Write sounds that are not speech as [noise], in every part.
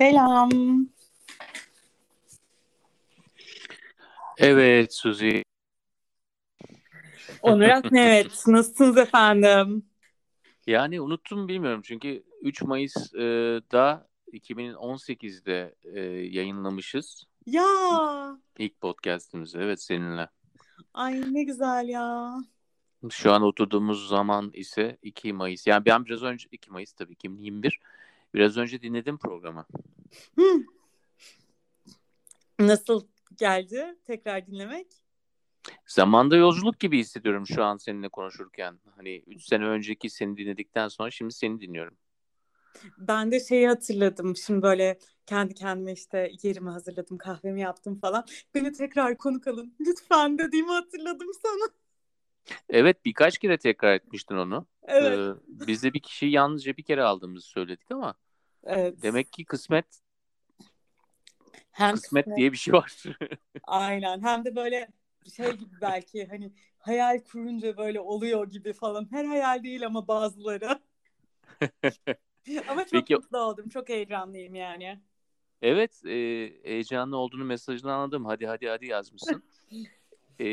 Selam. Evet Suzi. Onur [laughs] evet. Nasılsınız efendim? Yani unuttum bilmiyorum çünkü 3 Mayıs'da 2018'de e, yayınlamışız. Ya. İlk podcast'imizi evet seninle. Ay ne güzel ya. Şu an oturduğumuz zaman ise 2 Mayıs. Yani ben biraz önce 2 Mayıs tabii 2021. Biraz önce dinledim programı. Hı. Nasıl geldi tekrar dinlemek? Zamanda yolculuk gibi hissediyorum şu an seninle konuşurken. Hani 3 sene önceki seni dinledikten sonra şimdi seni dinliyorum. Ben de şeyi hatırladım. Şimdi böyle kendi kendime işte yerimi hazırladım, kahvemi yaptım falan. Beni tekrar konuk alın lütfen dediğimi hatırladım sana. Evet birkaç kere tekrar etmiştin onu. Evet. Ee, biz de bir kişiyi yalnızca bir kere aldığımızı söyledik ama Evet. demek ki kısmet Hem kısmet diye bir şey var. [laughs] Aynen. Hem de böyle şey gibi belki hani hayal kurunca böyle oluyor gibi falan. Her hayal değil ama bazıları. ama çok Peki- mutlu oldum. Çok heyecanlıyım yani. evet e, heyecanlı olduğunu mesajını anladım. Hadi hadi hadi yazmışsın. [laughs] E,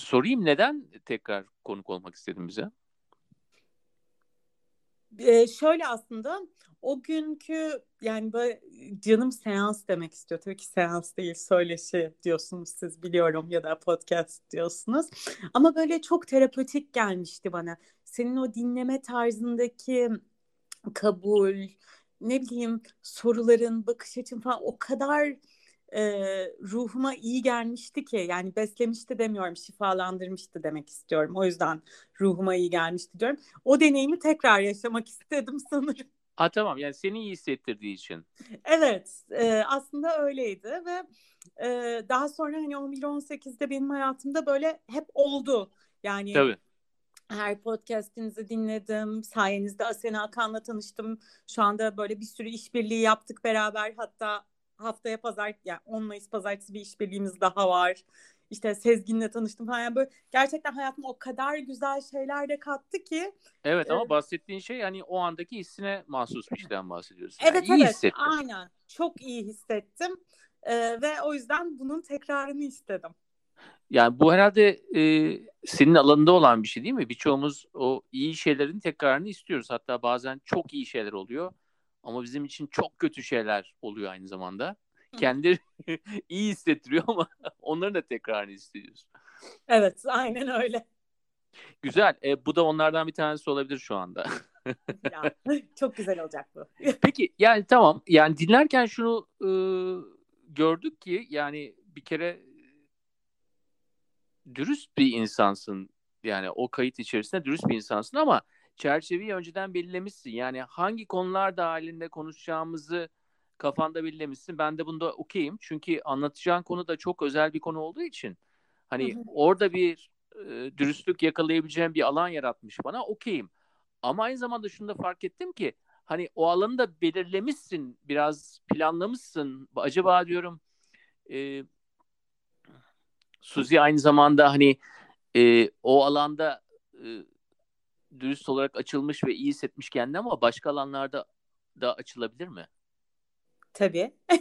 sorayım neden tekrar konuk olmak istedin bize? Ee, şöyle aslında o günkü yani böyle canım seans demek istiyor. Tabii ki seans değil söyleşi diyorsunuz siz biliyorum ya da podcast diyorsunuz. Ama böyle çok terapötik gelmişti bana. Senin o dinleme tarzındaki kabul, ne bileyim soruların, bakış açın falan o kadar e, ruhuma iyi gelmişti ki yani beslemişti demiyorum şifalandırmıştı demek istiyorum. O yüzden ruhuma iyi gelmişti diyorum. O deneyimi tekrar yaşamak istedim sanırım. Ha tamam yani seni iyi hissettirdiği için. Evet e, aslında öyleydi ve e, daha sonra hani 11-18'de benim hayatımda böyle hep oldu. Yani Tabii. her podcast'inizi dinledim. Sayenizde Asena Akan'la tanıştım. Şu anda böyle bir sürü işbirliği yaptık beraber. Hatta haftaya pazar yani 10 Mayıs pazartesi bir işbirliğimiz daha var. İşte Sezgin'le tanıştım falan. Yani böyle gerçekten hayatıma o kadar güzel şeyler de kattı ki. Evet ama Evet. bahsettiğin şey hani o andaki hissine mahsus bir şeyden bahsediyorsun. Yani Evet iyi evet aynen. Çok iyi hissettim. Ee, ve o yüzden bunun tekrarını istedim. Yani bu herhalde e, senin alanında olan bir şey değil mi? Birçoğumuz o iyi şeylerin tekrarını istiyoruz. Hatta bazen çok iyi şeyler oluyor. Ama bizim için çok kötü şeyler oluyor aynı zamanda. Kendileri [laughs] iyi hissettiriyor ama [laughs] onların da tekrarını istiyoruz. Evet aynen öyle. Güzel. E, bu da onlardan bir tanesi olabilir şu anda. Ya, [laughs] çok güzel olacak bu. Peki yani tamam. Yani dinlerken şunu e, gördük ki yani bir kere dürüst bir insansın. Yani o kayıt içerisinde dürüst bir insansın ama çerçeveyi önceden belirlemişsin. Yani hangi konular dahilinde konuşacağımızı kafanda belirlemişsin. Ben de bunda okeyim. Çünkü anlatacağın konu da çok özel bir konu olduğu için hani Hı hı. orada bir e, dürüstlük yakalayabileceğim bir alan yaratmış bana okeyim. Ama aynı zamanda şunu da fark ettim ki hani o alanı da belirlemişsin, biraz planlamışsın. Acaba diyorum e, Suzi aynı zamanda hani e, o alanda e, dürüst olarak açılmış ve iyi hissetmiş kendini ama başka alanlarda da açılabilir mi? Tabii. [laughs]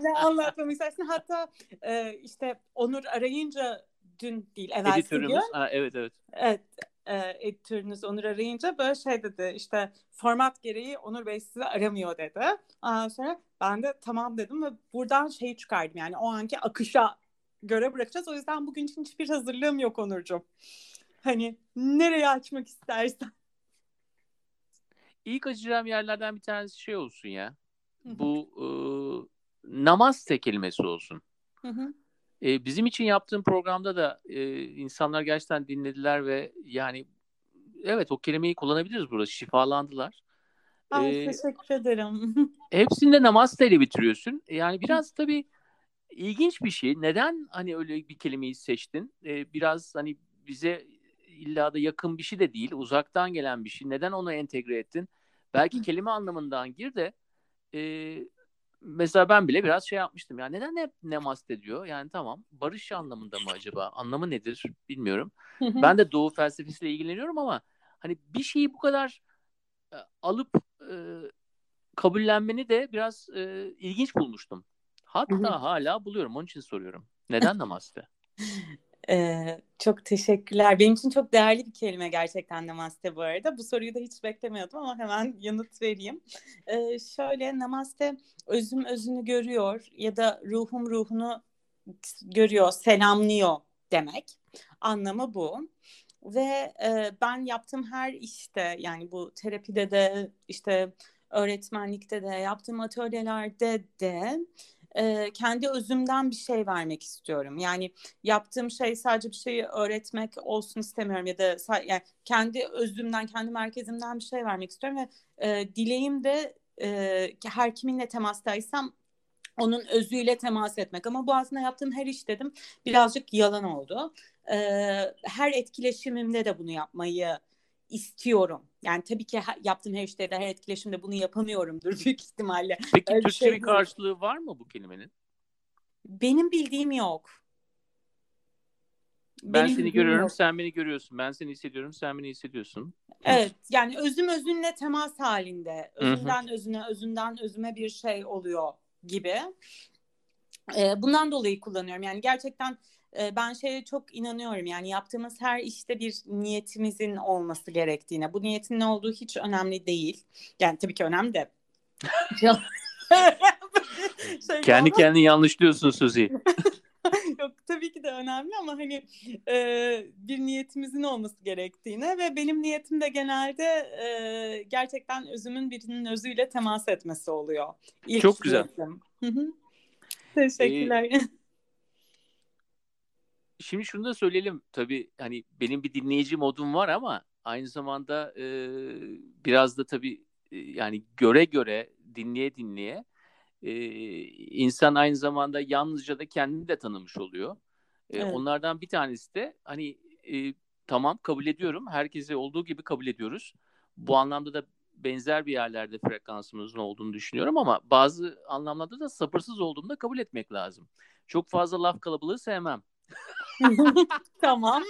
ne anlatmamı istersin? Hatta e, işte Onur arayınca dün değil evvelsi Editörümüz. gün. Ha, evet evet. Evet e, editörünüz Onur arayınca böyle şey dedi işte format gereği Onur Bey sizi aramıyor dedi. Ondan sonra ben de tamam dedim ve buradan şeyi çıkardım yani o anki akışa göre bırakacağız. O yüzden bugün için hiçbir hazırlığım yok Onurcuğum. Hani nereye açmak istersen. İlk açacağım yerlerden bir tanesi şey olsun ya. Bu e, namaste kelimesi olsun. Hı hı. E, bizim için yaptığım programda da e, insanlar gerçekten dinlediler ve yani evet o kelimeyi kullanabiliriz burada. Şifalandılar. Ay, E, teşekkür ederim. [laughs] hepsinde namaste ile bitiriyorsun. Yani biraz tabii ilginç bir şey. Neden hani öyle bir kelimeyi seçtin? E, biraz hani bize illa da yakın bir şey de değil. Uzaktan gelen bir şey. Neden onu entegre ettin? Belki kelime anlamından gir de e, mesela ben bile biraz şey yapmıştım. Ya neden hep namaste diyor? Yani tamam barış anlamında mı acaba? Anlamı nedir bilmiyorum. Ben de doğu felsefesiyle ilgileniyorum ama hani bir şeyi bu kadar e, alıp e, kabullenmeni de biraz e, ilginç bulmuştum. Hatta hala buluyorum. Onun için soruyorum. Neden namaste? [laughs] Ee, çok teşekkürler. Benim için çok değerli bir kelime gerçekten namaste bu arada. Bu soruyu da hiç beklemiyordum ama hemen [laughs] yanıt vereyim. Ee, şöyle namaste özüm özünü görüyor ya da ruhum ruhunu görüyor, selamlıyor demek. Anlamı bu. Ve e, ben yaptığım her işte yani bu terapide de işte öğretmenlikte de yaptığım atölyelerde de kendi özümden bir şey vermek istiyorum. Yani yaptığım şey sadece bir şeyi öğretmek olsun istemiyorum ya da yani kendi özümden, kendi merkezimden bir şey vermek istiyorum ve e, dileğim de e, her kiminle temastaysam onun özüyle temas etmek. Ama bu aslında yaptığım her iş dedim birazcık yalan oldu. E, her etkileşimimde de bunu yapmayı istiyorum. Yani tabii ki yaptığım her işte de her etkileşimde bunu yapamıyorumdur büyük ihtimalle. Peki Öyle Türkçe şey bir karşılığı var mı bu kelimenin? Benim bildiğim yok. Ben Benim seni görüyorum, yok. sen beni görüyorsun. Ben seni hissediyorum, sen beni hissediyorsun. Evet, yani özüm özünle temas halinde. Özünden Hı-hı. özüne, özünden özüme bir şey oluyor gibi. Ee, bundan dolayı kullanıyorum. Yani gerçekten ben şeye çok inanıyorum. Yani yaptığımız her işte bir niyetimizin olması gerektiğine. Bu niyetin ne olduğu hiç önemli değil. Yani tabii ki önemli de. [laughs] şey Kendi ama... kendini yanlışlıyorsun Suzi. [laughs] Yok tabii ki de önemli ama hani e, bir niyetimizin olması gerektiğine ve benim niyetim de genelde e, gerçekten özümün birinin özüyle temas etmesi oluyor. İlk Çok güzel. Teşekkürler. Ee, [laughs] şimdi şunu da söyleyelim. Tabii hani benim bir dinleyici modum var ama aynı zamanda e, biraz da tabii e, yani göre göre dinleye dinleye e, insan aynı zamanda yalnızca da kendini de tanımış oluyor. E, evet. Onlardan bir tanesi de hani e, tamam kabul ediyorum. Herkese olduğu gibi kabul ediyoruz. Bu anlamda da benzer bir yerlerde frekansımızın olduğunu düşünüyorum ama bazı anlamlarda da sabırsız olduğumu da kabul etmek lazım. Çok fazla laf kalabalığı sevmem. [laughs] [laughs] tamam.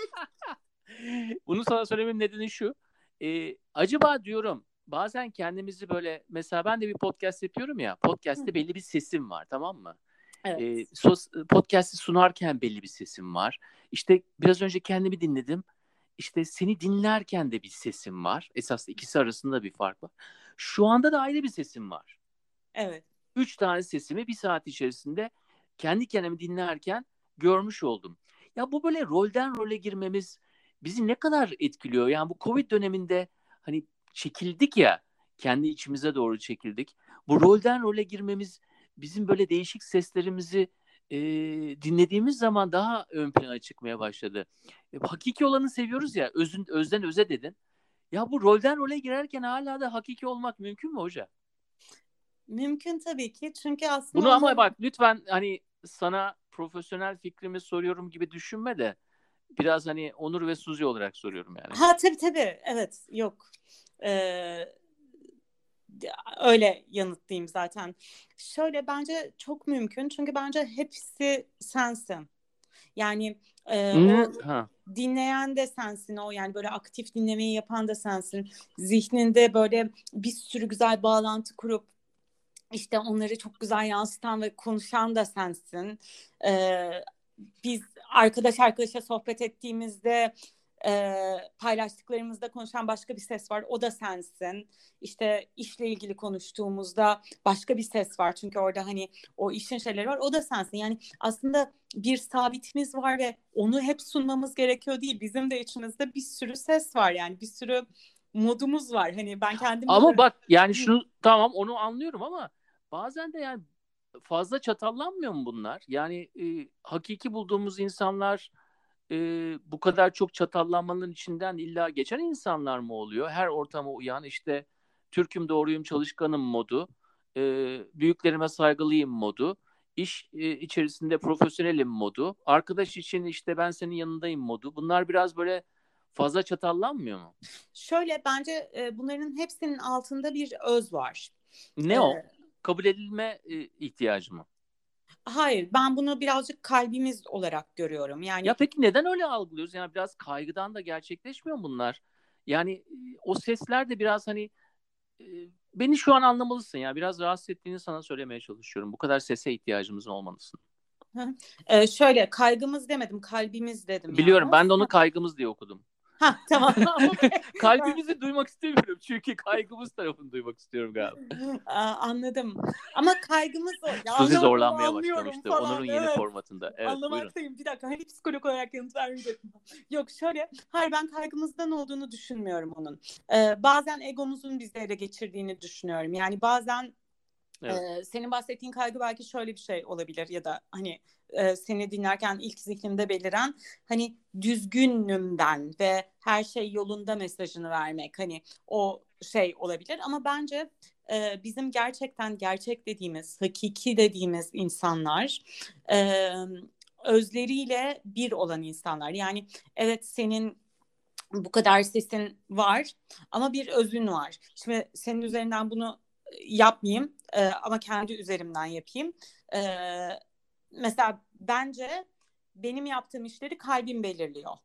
Bunu sana söylememin nedeni şu. E, acaba diyorum bazen kendimizi böyle mesela ben de bir podcast yapıyorum ya. Podcast'te belli bir sesim var tamam mı? Evet. E, sos, podcast'i sunarken belli bir sesim var. İşte biraz önce kendimi dinledim. İşte seni dinlerken de bir sesim var. Esas ikisi arasında bir fark var. Şu anda da ayrı bir sesim var. Evet. Üç tane sesimi bir saat içerisinde kendi kendimi dinlerken görmüş oldum. Ya bu böyle rolden role girmemiz bizi ne kadar etkiliyor? Yani bu Covid döneminde hani çekildik ya kendi içimize doğru çekildik. Bu rolden role girmemiz bizim böyle değişik seslerimizi e, dinlediğimiz zaman daha ön plana çıkmaya başladı. E, hakiki olanı seviyoruz ya özün, özden öze dedin. Ya bu rolden role girerken hala da hakiki olmak mümkün mü hoca? Mümkün tabii ki çünkü aslında... Bunu ama bak lütfen hani sana profesyonel fikrimi soruyorum gibi düşünme de biraz hani Onur ve Suzi olarak soruyorum yani. Ha tabii tabii evet yok. Ee, öyle yanıtlayayım zaten. Şöyle bence çok mümkün çünkü bence hepsi sensin. Yani e, o dinleyen de sensin o yani böyle aktif dinlemeyi yapan da sensin. Zihninde böyle bir sürü güzel bağlantı kurup işte onları çok güzel yansıtan ve konuşan da sensin. Ee, biz arkadaş arkadaşa sohbet ettiğimizde e, paylaştıklarımızda konuşan başka bir ses var. O da sensin. İşte işle ilgili konuştuğumuzda başka bir ses var. Çünkü orada hani o işin şeyleri var. O da sensin. Yani aslında bir sabitimiz var ve onu hep sunmamız gerekiyor değil. Bizim de içimizde bir sürü ses var. Yani bir sürü modumuz var. Hani ben kendim Ama bak yani şunu tamam onu anlıyorum ama bazen de yani fazla çatallanmıyor mu bunlar? Yani e, hakiki bulduğumuz insanlar e, bu kadar çok çatallanmanın içinden illa geçen insanlar mı oluyor? Her ortama uyan işte Türk'üm doğruyum çalışkanım modu, e, büyüklerime saygılıyım modu, iş e, içerisinde profesyonelim modu, arkadaş için işte ben senin yanındayım modu. Bunlar biraz böyle fazla çatallanmıyor mu? Şöyle bence e, bunların hepsinin altında bir öz var. Ne ee, o? Kabul edilme e, ihtiyacı mı? Hayır, ben bunu birazcık kalbimiz olarak görüyorum. Yani Ya peki neden öyle algılıyoruz? Yani biraz kaygıdan da gerçekleşmiyor bunlar. Yani o sesler de biraz hani beni şu an anlamalısın ya. Biraz rahatsız ettiğini sana söylemeye çalışıyorum. Bu kadar sese ihtiyacımızın olmalısın. Ee, şöyle kaygımız demedim kalbimiz dedim. Biliyorum yalnız. ben de onu kaygımız diye okudum. Ha tamam. [laughs] [laughs] Kalbimizi duymak istemiyorum çünkü kaygımız tarafını duymak istiyorum galiba. [laughs] Aa, anladım. Ama kaygımız o. Ya Suzi zorlanmaya başlamıştı falan, Onur'un yeni evet. formatında. Evet buyurun. Anlamaktayım. Bir dakika. Hani psikolog olarak yanıt vermeyecektim. Yok şöyle. Hayır ben kaygımızdan olduğunu düşünmüyorum onun. Ee, bazen egomuzun bizi ele geçirdiğini düşünüyorum. Yani bazen Evet. e, senin bahsettiğin kaygı belki şöyle bir şey olabilir ya da hani e, seni dinlerken ilk zihnimde beliren hani düzgünüm ve her şey yolunda mesajını vermek hani o şey olabilir ama bence e, bizim gerçekten gerçek dediğimiz hakiki dediğimiz insanlar e, özleriyle bir olan insanlar yani evet senin bu kadar sesin var ama bir özün var. Şimdi senin üzerinden bunu yapmayayım e, ama kendi üzerimden yapayım. E, mesela bence benim yaptığım işleri kalbim belirliyor.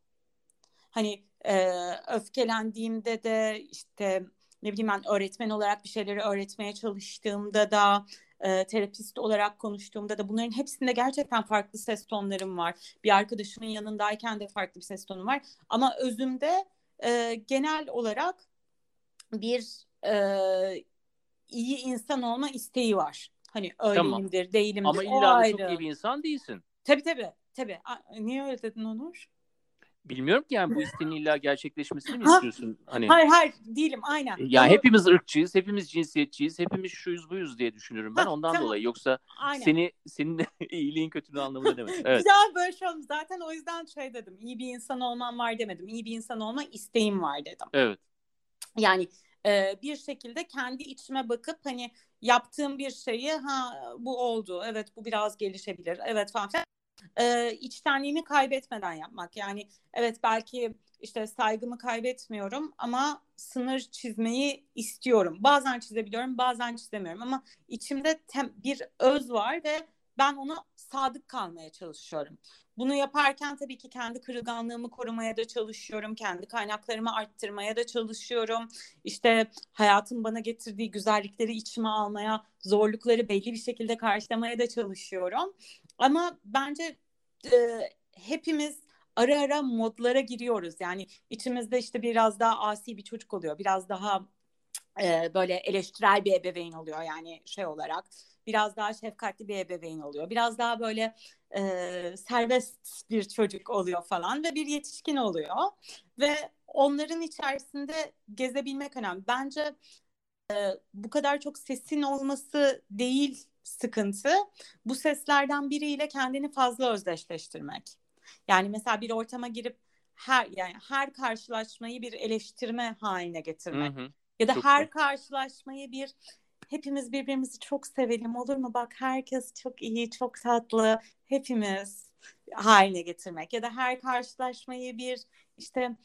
Hani e, öfkelendiğimde de işte ne bileyim ben öğretmen olarak bir şeyleri öğretmeye çalıştığımda da e, terapist olarak konuştuğumda da bunların hepsinde gerçekten farklı ses tonlarım var. Bir arkadaşımın yanındayken de farklı bir ses tonum var. Ama özümde e, genel olarak bir e, iyi insan olma isteği var. Hani öyleyimdir, değilimdir. Ama illa da çok iyi bir insan değilsin. Tabii tabii. tabii. Niye öyle dedin Onur? Bilmiyorum ki yani bu isteğin illa gerçekleşmesini mi istiyorsun? Hani Hayır hayır değilim aynen. ya Onu- hepimiz ırkçıyız, hepimiz cinsiyetçiyiz, hepimiz şuyuz buyuz diye düşünürüm ben Ha, ondan tamam. dolayı. Yoksa aynen. seni senin [laughs] iyiliğin kötülüğün anlamında demedim. Evet. Daha böyle şey olmuş. Zaten o yüzden şey dedim. İyi bir insan olmam var demedim. İyi bir insan olma isteğim var dedim. Evet. Yani e, bir şekilde kendi içime bakıp hani yaptığım bir şeyi ha bu oldu. Evet bu biraz gelişebilir. Evet falan filan. E, içtenliğimi kaybetmeden yapmak. Yani evet belki işte saygımı kaybetmiyorum ama sınır çizmeyi istiyorum. Bazen çizebiliyorum, bazen çizemiyorum ama içimde tem- bir öz var ve ben ona sadık kalmaya çalışıyorum. Bunu yaparken tabii ki kendi kırılganlığımı korumaya da çalışıyorum. Kendi kaynaklarımı arttırmaya da çalışıyorum. İşte hayatın bana getirdiği güzellikleri içime almaya, zorlukları belli bir şekilde karşılamaya da çalışıyorum. Ama bence e, hepimiz ara ara modlara giriyoruz. Yani içimizde işte biraz daha asi bir çocuk oluyor. Biraz daha e, böyle eleştirel bir ebeveyn oluyor yani şey olarak. Biraz daha şefkatli bir ebeveyn oluyor. Biraz daha böyle e, serbest bir çocuk oluyor falan ve bir yetişkin oluyor. Ve onların içerisinde gezebilmek önemli. Bence e, bu kadar çok sesin olması değil sıkıntı. Bu seslerden biriyle kendini fazla özdeşleştirmek. Yani mesela bir ortama girip her yani her karşılaşmayı bir eleştirme haline getirmek. Hı hı. Ya da Çok her karşılaşmayı bir hepimiz birbirimizi çok sevelim olur mu? Bak herkes çok iyi, çok tatlı. Hepimiz haline getirmek. Ya da her karşılaşmayı bir işte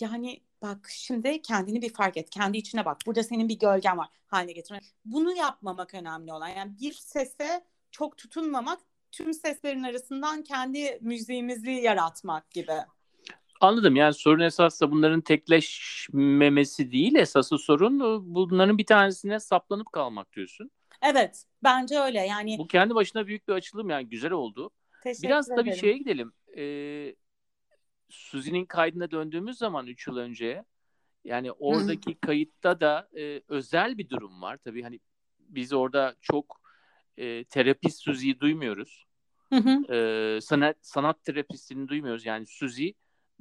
yani bak şimdi kendini bir fark et. Kendi içine bak. Burada senin bir gölgen var haline getirmek. Bunu yapmamak önemli olan. Yani bir sese çok tutunmamak, tüm seslerin arasından kendi müziğimizi yaratmak gibi. Anladım. Yani sorun esasında bunların tekleşmemesi değil. Esası sorun bunların bir tanesine saplanıp kalmak diyorsun. Evet, bence öyle. Yani Bu kendi başına büyük bir açılım yani güzel oldu. teşekkür Biraz tabii ederim. şeye gidelim. Ee, Suzi'nin kaydına döndüğümüz zaman 3 yıl önce yani oradaki kayıtta da e, özel bir durum var. Tabii hani biz orada çok e, terapist Suzi'yi duymuyoruz. Hı hı. E, sanat sanat terapistini duymuyoruz. Yani Suzi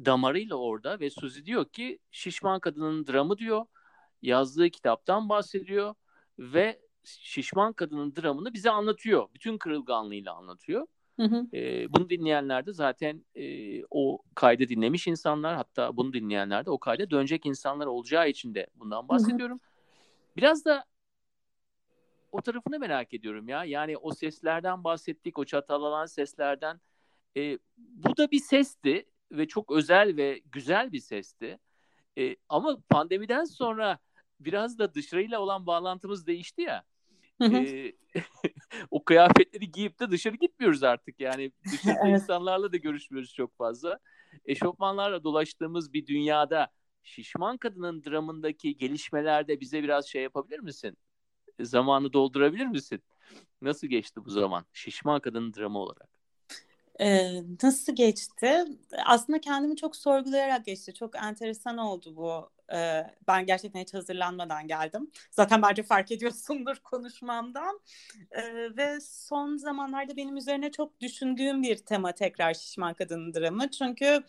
damarıyla orada ve Suzi diyor ki şişman kadının dramı diyor. Yazdığı kitaptan bahsediyor ve şişman kadının dramını bize anlatıyor. Bütün kırılganlığıyla anlatıyor. Hı hı. E, bunu dinleyenler de zaten e, o kaydı dinlemiş insanlar hatta bunu dinleyenler de o kayda dönecek insanlar olacağı için de bundan bahsediyorum. Biraz da o tarafını merak ediyorum ya. Yani o seslerden bahsettik, o çatalanan seslerden. E, bu da bir sesti ve çok özel ve güzel bir sesti. E, ama pandemiden sonra biraz da dışarıyla olan bağlantımız değişti ya. E, [laughs] o kıyafetleri giyip de dışarı gitmiyoruz artık. Yani dışarıda [laughs] Evet. insanlarla da görüşmüyoruz çok fazla. Eşofmanlarla dolaştığımız bir dünyada şişman kadının dramındaki gelişmelerde bize biraz şey yapabilir misin? zamanı doldurabilir misin? Nasıl geçti bu zaman? Şişman kadın drama olarak. Nasıl geçti? Aslında kendimi çok sorgulayarak geçti. Çok enteresan oldu bu. Ben gerçekten hiç hazırlanmadan geldim. Zaten bence fark ediyorsundur [laughs] konuşmamdan. Ve son zamanlarda benim üzerine çok düşündüğüm bir tema tekrar şişman kadın dramı. Çünkü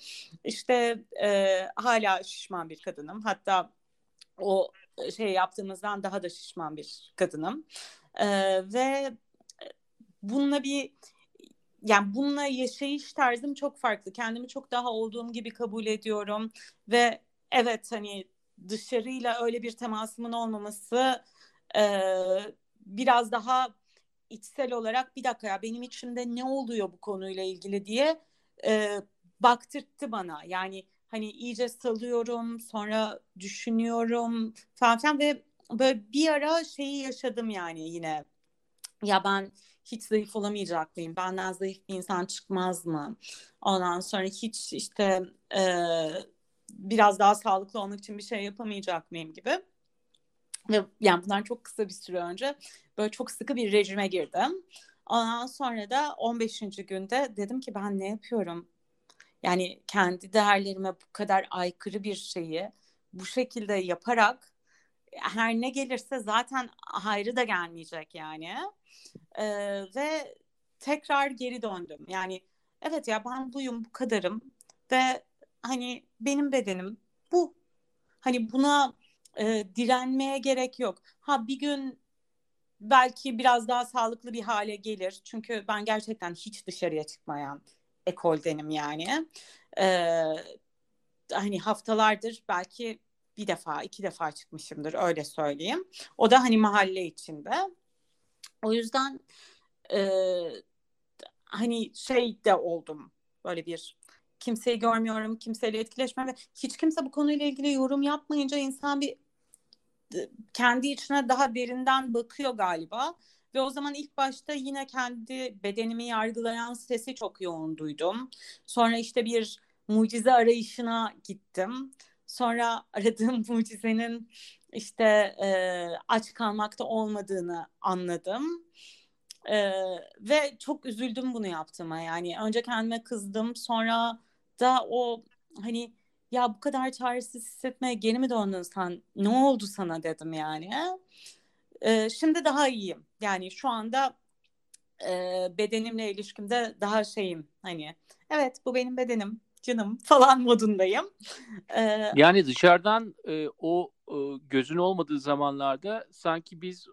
işte hala şişman bir kadınım. Hatta o şey yaptığımızdan daha da şişman bir kadınım. Ve bununla bir yani bununla yaşayış tarzım çok farklı. Kendimi çok daha olduğum gibi kabul ediyorum ve evet hani dışarıyla öyle bir temasımın olmaması e, biraz daha içsel olarak bir dakika ya benim içimde ne oluyor bu konuyla ilgili diye e, baktırttı bana. Yani hani iyice salıyorum sonra düşünüyorum falan filan ve böyle bir ara şeyi yaşadım yani yine ya ben hiç zayıf olamayacak mıyım? Benden zayıf bir insan çıkmaz mı? Ondan sonra hiç işte e, biraz daha sağlıklı olmak için bir şey yapamayacak mıyım gibi. Ve yani bundan çok kısa bir süre önce böyle çok sıkı bir rejime girdim. Ondan sonra da 15. günde dedim ki ben ne yapıyorum? Yani kendi değerlerime bu kadar aykırı bir şeyi bu şekilde yaparak her ne gelirse zaten hayrı da gelmeyecek yani. Ee, ve tekrar geri döndüm. Yani evet ya ben buyum bu kadarım ve hani benim bedenim bu. Hani buna e, direnmeye gerek yok. Ha bir gün belki biraz daha sağlıklı bir hale gelir. Çünkü ben gerçekten hiç dışarıya çıkmayan ekoldenim yani. Ee, hani haftalardır belki bir defa iki defa çıkmışımdır öyle söyleyeyim. O da hani mahalle içinde. O yüzden e, hani şey de oldum böyle bir kimseyi görmüyorum, kimseyle etkileşmem ve hiç kimse bu konuyla ilgili yorum yapmayınca insan bir kendi içine daha derinden bakıyor galiba. Ve o zaman ilk başta yine kendi bedenimi yargılayan sesi çok yoğun duydum. Sonra işte bir mucize arayışına gittim. Sonra aradığım [laughs] mucizenin işte e, aç kalmakta olmadığını anladım. E, ve çok üzüldüm bunu yaptığıma yani. Önce kendime kızdım sonra da o hani ya bu kadar çaresiz hissetmeye geri mi döndün sen? Ne oldu sana dedim yani. E, şimdi daha iyiyim. Yani şu anda e, bedenimle ilişkimde daha şeyim hani evet bu benim bedenim canım falan modundayım. Ee, yani dışarıdan e, o e, gözün olmadığı zamanlarda sanki biz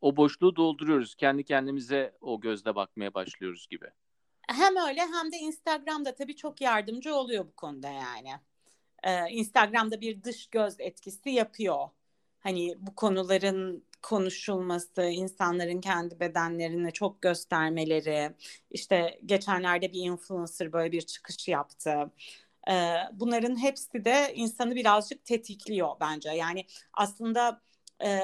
o boşluğu dolduruyoruz. Kendi kendimize o gözle bakmaya başlıyoruz gibi. Hem öyle hem de Instagram'da tabii çok yardımcı oluyor bu konuda yani. Ee, Instagram'da bir dış göz etkisi yapıyor. Hani bu konuların konuşulması, insanların kendi bedenlerini çok göstermeleri, işte geçenlerde bir influencer böyle bir çıkış yaptı. Ee, bunların hepsi de insanı birazcık tetikliyor bence. Yani aslında e,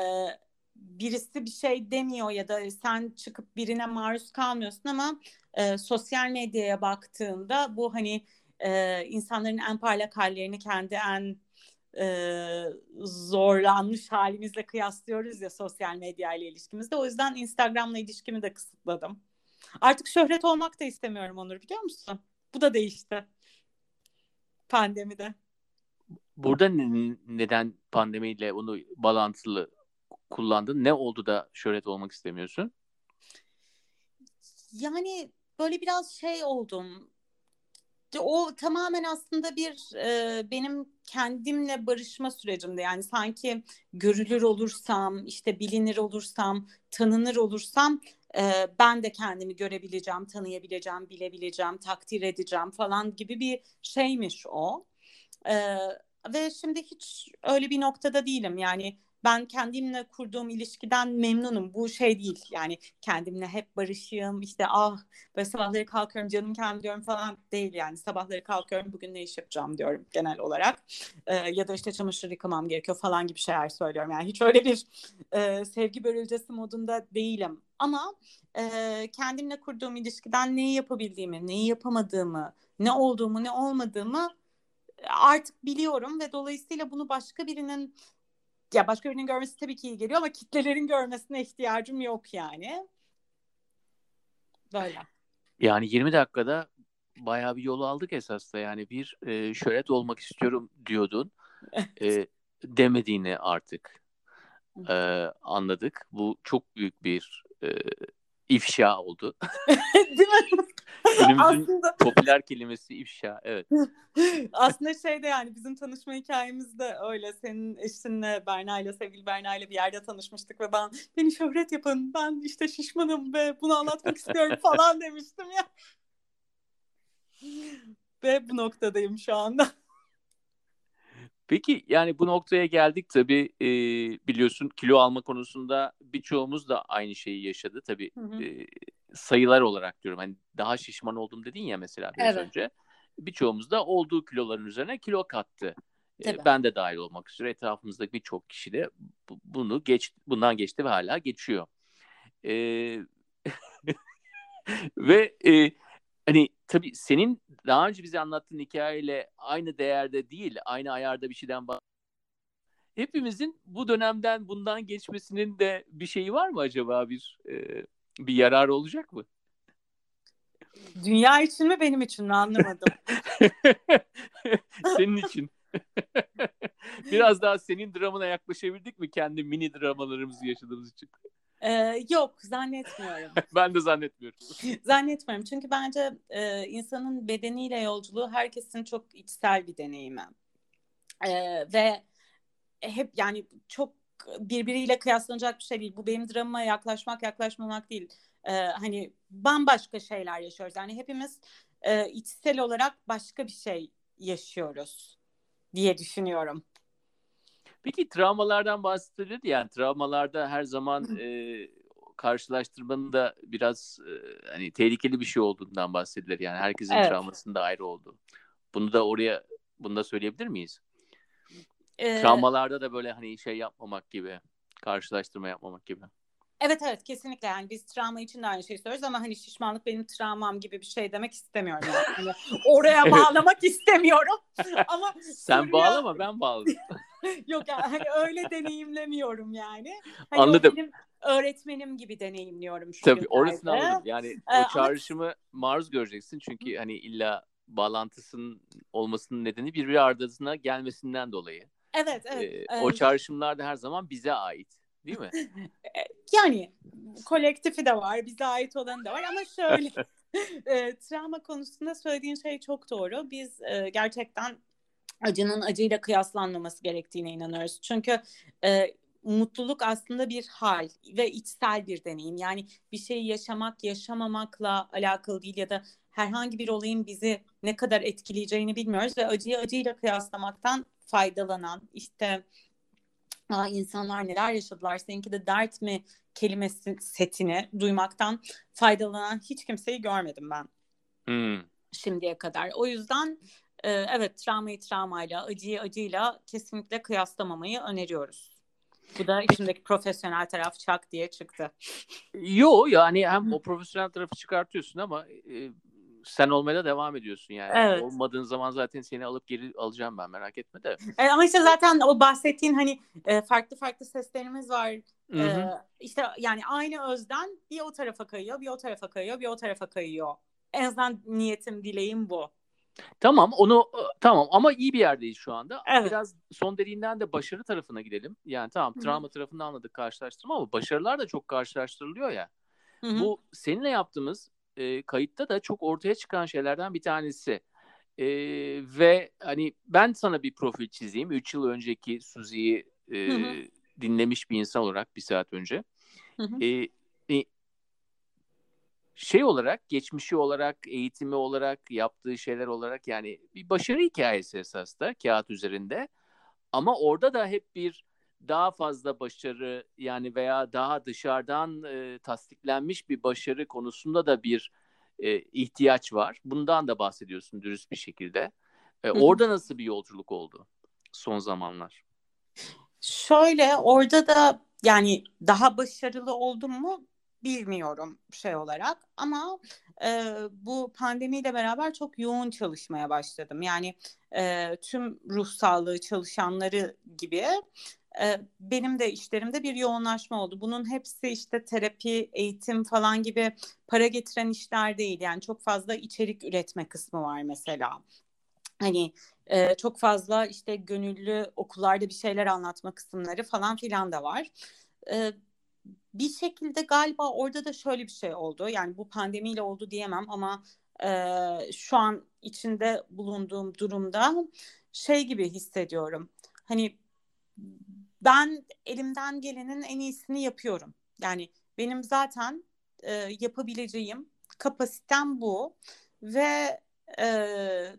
birisi bir şey demiyor ya da sen çıkıp birine maruz kalmıyorsun ama e, sosyal medyaya baktığında bu hani e, insanların en parlak hallerini kendi en e, zorlanmış halimizle kıyaslıyoruz ya sosyal medya ile ilişkimizde. O yüzden Instagram'la ilişkimi de kısıtladım. Artık şöhret olmak da istemiyorum Onur biliyor musun? Bu da değişti. Pandemide. Burada ne, neden pandemiyle onu bağlantılı kullandın? Ne oldu da şöhret olmak istemiyorsun? Yani böyle biraz şey oldum o tamamen aslında bir e, benim kendimle barışma sürecimde yani sanki görülür olursam işte bilinir olursam tanınır olursam e, ben de kendimi görebileceğim tanıyabileceğim bilebileceğim takdir edeceğim falan gibi bir şeymiş o. E, ve şimdi hiç öyle bir noktada değilim. Yani ben kendimle kurduğum ilişkiden memnunum. Bu şey değil. Yani kendimle hep barışığım işte ah böyle sabahları kalkıyorum canım kendim diyorum falan değil yani. Sabahları kalkıyorum bugün ne iş yapacağım diyorum genel olarak. Ee, ya da işte çamaşır yıkamam gerekiyor falan gibi şeyler söylüyorum. Yani hiç öyle bir e, sevgi bölülcesi modunda değilim. Ama e, kendimle kurduğum ilişkiden neyi yapabildiğimi neyi yapamadığımı ne olduğumu ne olmadığımı artık biliyorum ve dolayısıyla bunu başka birinin ya başka birinin görmesi tabii ki iyi geliyor ama kitlelerin görmesine ihtiyacım yok yani. Böyle. Yani 20 dakikada bayağı bir yol aldık esasında. Yani bir e, şöhret olmak istiyorum diyordun. E, demediğini artık e, anladık. Bu çok büyük bir e, ifşa oldu. [laughs] Değil mi? Günümüzün Aslında... popüler kelimesi ifşa. Evet. [laughs] Aslında şeyde yani bizim tanışma hikayemiz de öyle. Senin eşinle Berna ile sevgili Berna ile bir yerde tanışmıştık ve ben beni şöhret yapın. Ben işte şişmanım ve bunu anlatmak istiyorum falan demiştim ya. [laughs] Ve bu noktadayım şu anda. Peki yani bu noktaya geldik tabii e, biliyorsun kilo alma konusunda birçoğumuz da aynı şeyi yaşadı tabii hı hı. E, sayılar olarak diyorum hani daha şişman oldum dedin ya mesela biraz evet. önce birçoğumuz da olduğu kiloların üzerine kilo kattı. E, ben de dahil olmak üzere etrafımızdaki birçok kişi de bunu geç bundan geçti ve hala geçiyor. E, [laughs] ve e, hani tabii senin daha önce bize anlattığın hikayeyle aynı değerde değil, aynı ayarda bir şeyden bahsediyorsun. Hepimizin bu dönemden bundan geçmesinin de bir şeyi var mı acaba bir e, bir yarar olacak mı? Dünya için mi benim için mi anlamadım. [laughs] [laughs] Senin için. [laughs] Biraz daha senin dramına yaklaşabildik mi kendi mini dramalarımızı yaşadığımız için? Ee, yok zannetmiyorum. [laughs] ben de zannetmiyorum. [laughs] zannetmiyorum çünkü bence e, insanın bedeniyle yolculuğu herkesin çok içsel bir deneyimi. Ee, ve hep yani çok birbiriyle kıyaslanacak bir şey değil. Bu benim dramama yaklaşmak yaklaşmamak değil. Ee, hani bambaşka şeyler yaşıyoruz. Yani hepimiz e, içsel olarak başka bir şey yaşıyoruz diye düşünüyorum. Peki travmalardan bahsedildi yani travmalarda her zaman e, karşılaştırmanın da biraz e, hani tehlikeli bir şey olduğundan bahsedilir. Yani herkesin evet. travmasında ayrı olduğu. Bunu da oraya bunu da söyleyebilir miyiz? Ee, Travmalarda da böyle hani şey yapmamak gibi, karşılaştırma yapmamak gibi. Evet evet kesinlikle yani biz travma için de aynı şeyi söylüyoruz ama hani şişmanlık benim travmam gibi bir şey demek istemiyorum yani. Hani oraya bağlamak istemiyorum ama [laughs] sen Suriye... bağlama ben bağladım. [laughs] Yok yani hani öyle deneyimlemiyorum yani. Hani Anladım. benim öğretmenim gibi deneyimliyorum şu Tabii günlerde. orasını anladım. Yani ee, o çağrışımı ama... maruz göreceksin çünkü hani illa bağlantısının olmasının nedeni birbiri ardına gelmesinden dolayı. Evet, evet. Ee, evet. O çağrışımlar da her zaman bize ait. Değil mi? [laughs] yani kolektifi de var, bize ait olanı da var ama şöyle [laughs] e, travma konusunda söylediğin şey çok doğru. Biz e, gerçekten acının acıyla kıyaslanmaması gerektiğine inanıyoruz. Çünkü e, mutluluk aslında bir hal ve içsel bir deneyim. Yani bir şeyi yaşamak, yaşamamakla alakalı değil ya da herhangi bir olayın bizi ne kadar etkileyeceğini bilmiyoruz ve acıyı acıyla kıyaslamaktan faydalanan işte Aa, insanlar neler yaşadılar seninki de dert mi kelimesi setini duymaktan faydalanan hiç kimseyi görmedim ben hmm. şimdiye kadar. O yüzden e, evet travmayı travmayla acıyı acıyla kesinlikle kıyaslamamayı öneriyoruz. Bu da içimdeki profesyonel taraf çak diye çıktı. Yo yani hem o profesyonel tarafı çıkartıyorsun ama e, sen olmaya da devam ediyorsun yani. Evet. Olmadığın zaman zaten seni alıp geri alacağım ben merak etme de. E, ama işte zaten o bahsettiğin hani e, farklı farklı seslerimiz var. E, işte yani aynı özden bir o tarafa kayıyor, bir o tarafa kayıyor, bir o tarafa kayıyor. En azından niyetim, dileğim bu. Tamam onu e, tamam ama iyi bir yerdeyiz şu anda. Evet. Biraz son derinden de başarı tarafına gidelim. Yani tamam travma Hı-hı. tarafını anladık karşılaştırma ama başarılar da çok karşılaştırılıyor ya. Hı-hı. Bu seninle yaptığımız e, kayıtta da çok ortaya çıkan şeylerden bir tanesi. E, ve hani ben sana bir profil çizeyim. 3 yıl önceki Suzi'yi e, dinlemiş bir insan olarak bir saat önce. E, e, şey olarak, geçmişi olarak, eğitimi olarak, yaptığı şeyler olarak yani bir başarı hikayesi esas da kağıt üzerinde. Ama orada da hep bir daha fazla başarı yani veya daha dışarıdan e, tasdiklenmiş bir başarı konusunda da bir e, ihtiyaç var. Bundan da bahsediyorsun dürüst bir şekilde. E, orada nasıl bir yolculuk oldu son zamanlar? Şöyle orada da yani daha başarılı oldum mu bilmiyorum şey olarak ama e, bu pandemiyle beraber çok yoğun çalışmaya başladım. Yani e, tüm ruh sağlığı çalışanları gibi benim de işlerimde bir yoğunlaşma oldu. Bunun hepsi işte terapi, eğitim falan gibi para getiren işler değil. Yani çok fazla içerik üretme kısmı var mesela. Hani e, çok fazla işte gönüllü okullarda bir şeyler anlatma kısımları falan filan da var. E, bir şekilde galiba orada da şöyle bir şey oldu. Yani bu pandemiyle oldu diyemem ama e, şu an içinde bulunduğum durumda şey gibi hissediyorum. Hani ben elimden gelenin en iyisini yapıyorum. Yani benim zaten e, yapabileceğim kapasitem bu ve e,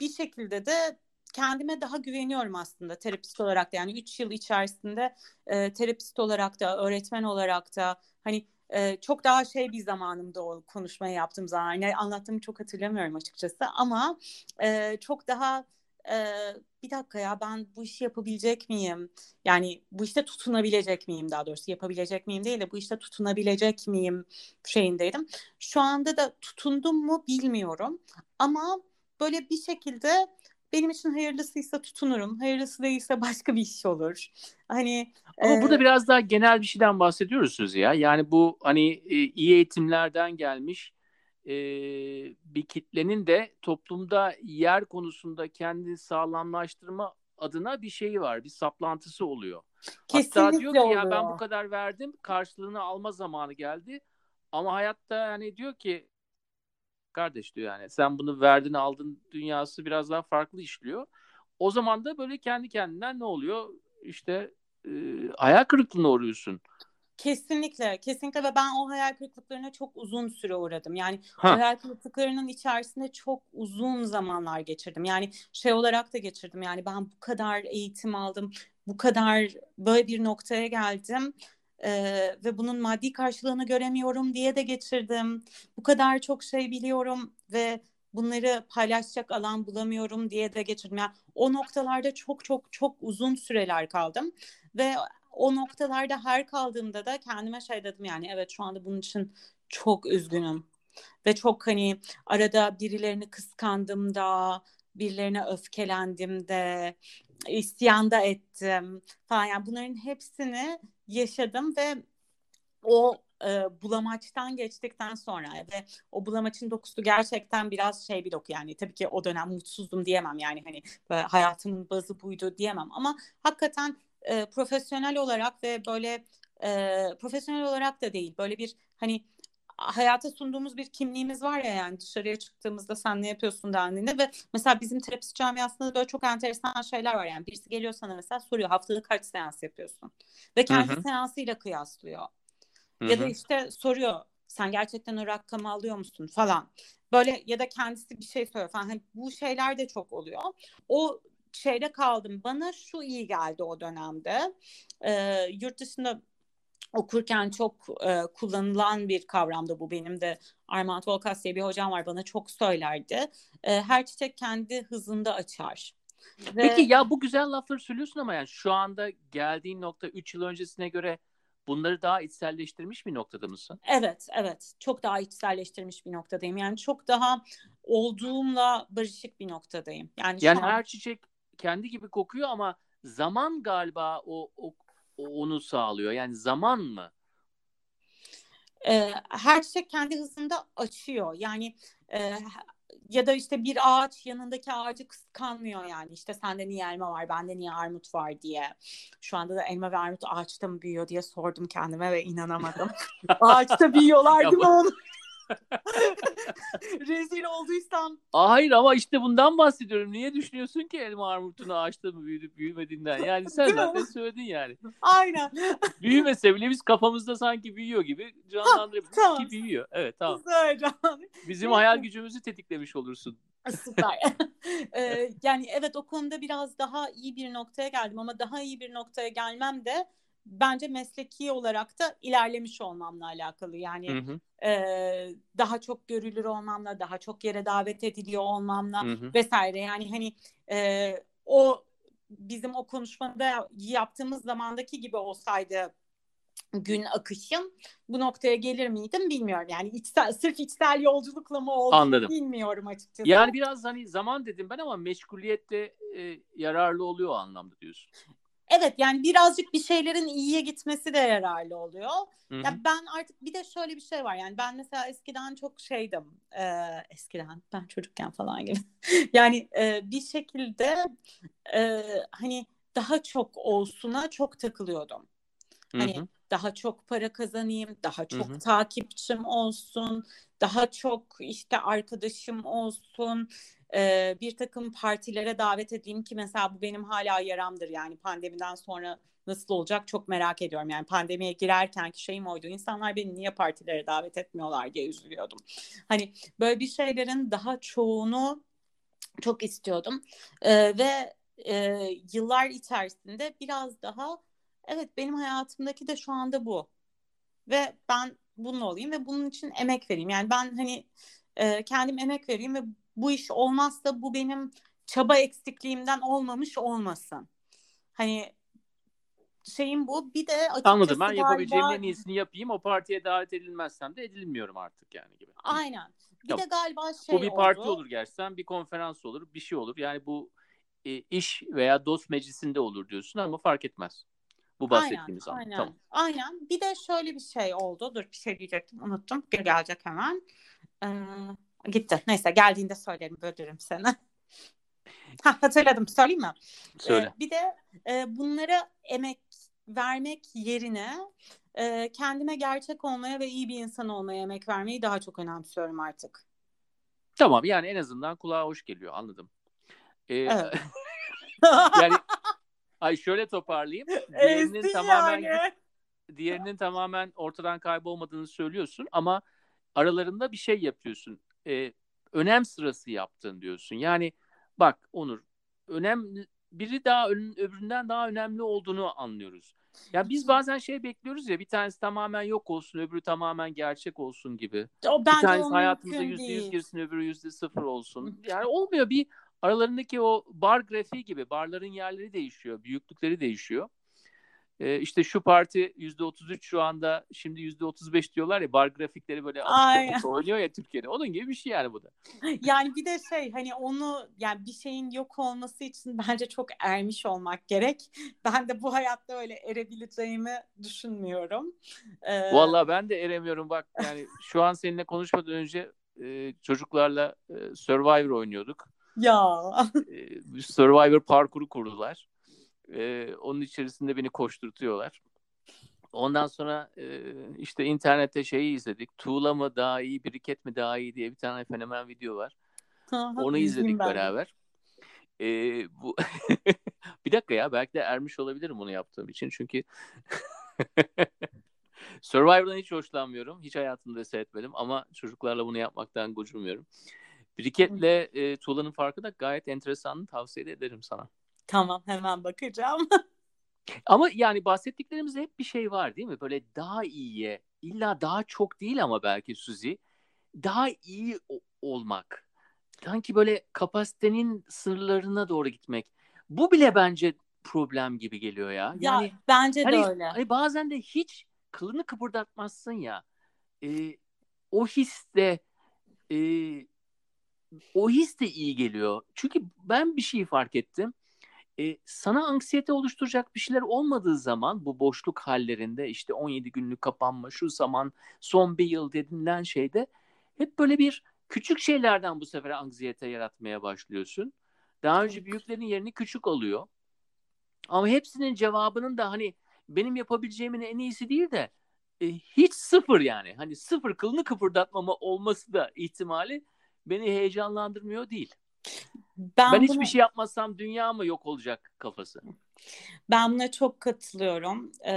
bir şekilde de kendime daha güveniyorum aslında terapist olarak da yani 3 yıl içerisinde e, terapist olarak da öğretmen olarak da hani e, çok daha şey bir zamanımda o konuşmayı yaptığım zaman yani anlattığımı çok hatırlamıyorum açıkçası ama e, çok daha e, bir dakika ya ben bu işi yapabilecek miyim? Yani bu işte tutunabilecek miyim daha doğrusu yapabilecek miyim değil de bu işte tutunabilecek miyim şeyindeydim. Şu anda da tutundum mu bilmiyorum ama böyle bir şekilde benim için hayırlısıysa tutunurum. Hayırlısı değilse başka bir iş olur. Hani ama e... burada biraz daha genel bir şeyden bahsediyoruz ya. Yani bu hani iyi eğitimlerden gelmiş e, bir kitlenin de toplumda yer konusunda kendini sağlamlaştırma adına bir şeyi var. Bir saplantısı oluyor. Kesinlikle Hatta diyor ki oluyor. ya ben bu kadar verdim karşılığını alma zamanı geldi. Ama hayatta yani diyor ki kardeş diyor yani sen bunu verdin aldın dünyası biraz daha farklı işliyor. O zaman da böyle kendi kendinden ne oluyor? İşte e, hayal kırıklığına uğruyorsun. Kesinlikle, kesinlikle ve ben o hayal kırıklıklarına çok uzun süre uğradım. Yani ha. o hayal kırıklıklarının içerisinde çok uzun zamanlar geçirdim. Yani şey olarak da geçirdim. Yani ben bu kadar eğitim aldım, bu kadar böyle bir noktaya geldim e, ve bunun maddi karşılığını göremiyorum diye de geçirdim. Bu kadar çok şey biliyorum ve bunları paylaşacak alan bulamıyorum diye de geçirdim. Yani o noktalarda çok çok çok uzun süreler kaldım ve o noktalarda her kaldığımda da kendime şey dedim yani evet şu anda bunun için çok üzgünüm. Ve çok hani arada birilerini kıskandım da birilerine öfkelendim de isyan da ettim falan. Yani bunların hepsini yaşadım ve o e, bulamaçtan geçtikten sonra ve o bulamaçın dokusu gerçekten biraz şey bir doku yani tabii ki o dönem mutsuzdum diyemem yani hani hayatımın bazı buydu diyemem ama hakikaten e, profesyonel olarak ve böyle e, profesyonel olarak da değil. Böyle bir hani hayata sunduğumuz bir kimliğimiz var ya yani dışarıya çıktığımızda sen ne yapıyorsun? dendiğinde ve mesela bizim terapist camiasında böyle çok enteresan şeyler var yani. Birisi geliyor sana mesela soruyor haftada kaç seans yapıyorsun? ve kendi Hı-hı. seansıyla kıyaslıyor. Hı-hı. ya da işte soruyor sen gerçekten o rakamı alıyor musun? falan. Böyle ya da kendisi bir şey söylüyor falan. Hani bu şeyler de çok oluyor. O şeyde kaldım bana şu iyi geldi o dönemde ee, yurt dışında okurken çok e, kullanılan bir kavramdı bu benim de Armand Volkas diye bir hocam var bana çok söylerdi. E, her çiçek kendi hızında açar. Ve... Peki ya bu güzel lafları söylüyorsun ama yani şu anda geldiğin nokta 3 yıl öncesine göre bunları daha içselleştirmiş bir noktada mısın? Evet, evet. Çok daha içselleştirmiş bir noktadayım. Yani çok daha olduğumla barışık bir noktadayım. Yani, yani an... her çiçek kendi gibi kokuyor ama zaman galiba o, o onu sağlıyor? Yani zaman mı? E, her şey kendi hızında açıyor. Yani e, ya da işte bir ağaç yanındaki ağacı kıskanmıyor yani. İşte sende niye elma var, bende niye armut var diye. Şu anda da elma ve armut ağaçta mı büyüyor diye sordum kendime ve inanamadım. [laughs] ağaçta büyüyorlar değil mi onu? [laughs] Rezil olduysam. Hayır ama işte bundan bahsediyorum. Niye düşünüyorsun ki elma armutun ağaçta mı büyüdü büyümediğinden? Yani sen Değil zaten mi? söyledin yani. Aynen. Büyümese bile biz kafamızda sanki büyüyor gibi canlandırabiliriz tamam. ki büyüyor. Evet tamam. Güzel. Bizim hayal gücümüzü tetiklemiş olursun. [laughs] Süper. [laughs] ee, yani evet o konuda biraz daha iyi bir noktaya geldim ama daha iyi bir noktaya gelmem de bence mesleki olarak da ilerlemiş olmamla alakalı. Yani hı hı. E, daha çok görülür olmamla, daha çok yere davet ediliyor olmamla hı hı. vesaire. Yani hani e, o bizim o konuşmada yaptığımız zamandaki gibi olsaydı gün akışım bu noktaya gelir miydim bilmiyorum. Yani içsel, sırf içsel yolculukla mı oldu Anladım. bilmiyorum açıkçası. Yani biraz hani zaman dedim ben ama meşguliyette e, yararlı oluyor o anlamda diyorsun. Evet yani birazcık bir şeylerin iyiye gitmesi de yararlı oluyor. Hı-hı. Ya ben artık bir de şöyle bir şey var yani ben mesela eskiden çok şeydim e, eskiden ben çocukken falan gibi [laughs] yani e, bir şekilde e, hani daha çok olsuna çok takılıyordum. Hani Hı-hı. Daha çok para kazanayım, daha çok Hı-hı. takipçim olsun, daha çok işte arkadaşım olsun, e, bir takım partilere davet edeyim ki mesela bu benim hala yaramdır yani pandemiden sonra nasıl olacak çok merak ediyorum. Yani pandemiye girerkenki şeyim oydu. İnsanlar beni niye partilere davet etmiyorlar diye üzülüyordum. Hani böyle bir şeylerin daha çoğunu çok istiyordum. Ee, ve e, yıllar içerisinde biraz daha evet benim hayatımdaki de şu anda bu. Ve ben bunun olayım ve bunun için emek vereyim. Yani ben hani e, kendim emek vereyim ve bu iş olmazsa bu benim çaba eksikliğimden olmamış olmasın. Hani şeyim bu. Bir de açıkçası Anladım. Ben galiba... yapabileceğimin en iyisini yapayım. O partiye davet edilmezsem de edilmiyorum artık yani gibi. Aynen. Bir tamam. de galiba şey Bu bir parti oldu. olur gerçekten. Bir konferans olur. Bir şey olur. Yani bu e, iş veya dost meclisinde olur diyorsun ama fark etmez. Bu bahsettiğimiz aynen, Aynen. Tamam. Aynen. Bir de şöyle bir şey oldu. Dur bir şey diyecektim. Unuttum. Geri gelecek hemen. Ee, Gitti. Neyse geldiğinde söylerim böldürürüm seni. [laughs] ha, hatırladım söyleyeyim mi? Söyle. Ee, bir de e, bunlara emek vermek yerine e, kendime gerçek olmaya ve iyi bir insan olmaya emek vermeyi daha çok önemsiyorum artık. Tamam yani en azından kulağa hoş geliyor anladım. Ee, evet. [laughs] yani [laughs] ay şöyle toparlayayım. [laughs] Diğerinin tamamen yani. diğerinin tamamen ortadan kaybolmadığını söylüyorsun ama aralarında bir şey yapıyorsun e, önem sırası yaptın diyorsun. Yani bak Onur önem biri daha öbüründen daha önemli olduğunu anlıyoruz. Ya biz bazen şey bekliyoruz ya bir tanesi tamamen yok olsun öbürü tamamen gerçek olsun gibi. O, bir tanesi hayatımıza yüzde yüz girsin öbürü yüzde sıfır olsun. Yani olmuyor bir aralarındaki o bar grafiği gibi barların yerleri değişiyor büyüklükleri değişiyor e, işte şu parti yüzde 33 şu anda şimdi yüzde 35 diyorlar ya bar grafikleri böyle [laughs] oynuyor ya Türkiye'de. Onun gibi bir şey yani bu da. [laughs] Yani bir de şey hani onu yani bir şeyin yok olması için bence çok ermiş olmak gerek. Ben de bu hayatta öyle erebileceğimi düşünmüyorum. Ee... Vallahi ben de eremiyorum bak yani şu an seninle konuşmadan önce e, çocuklarla e, Survivor oynuyorduk. Ya. E, Survivor parkuru kurdular. E, onun içerisinde beni koşturtuyorlar. Ondan sonra e, işte internette şeyi izledik. Tuğla mı daha iyi, biriket mi daha iyi diye bir tane fenomen video var. Onu izledik ben. beraber. E, bu [laughs] bir dakika ya belki de ermiş olabilirim bunu yaptığım için çünkü [laughs] Survivor'dan hiç hoşlanmıyorum. Hiç hayatımda seyretmedim ama çocuklarla bunu yapmaktan gocunmuyorum. Briketle e, tuğlanın farkı da gayet enteresan. Tavsiye ederim sana. Tamam hemen bakacağım. [laughs] ama yani bahsettiklerimizde hep bir şey var değil mi? Böyle daha iyiye, illa daha çok değil ama belki Suzi, daha iyi olmak. Sanki böyle kapasitenin sınırlarına doğru gitmek. Bu bile bence problem gibi geliyor ya. Yani ya, bence hani, de öyle. Hani bazen de hiç kılını kıpırdatmazsın ya. E, o his de e, o his de iyi geliyor. Çünkü ben bir şey fark ettim e, sana anksiyete oluşturacak bir şeyler olmadığı zaman bu boşluk hallerinde işte 17 günlük kapanma şu zaman son bir yıl denilen şeyde hep böyle bir küçük şeylerden bu sefer anksiyete yaratmaya başlıyorsun. Daha önce büyüklerin yerini küçük alıyor. Ama hepsinin cevabının da hani benim yapabileceğimin en iyisi değil de e, hiç sıfır yani. Hani sıfır kılını kıpırdatmama olması da ihtimali beni heyecanlandırmıyor değil. Ben, ben hiçbir bunu... şey yapmazsam dünya mı yok olacak kafası? Ben buna çok katılıyorum ee,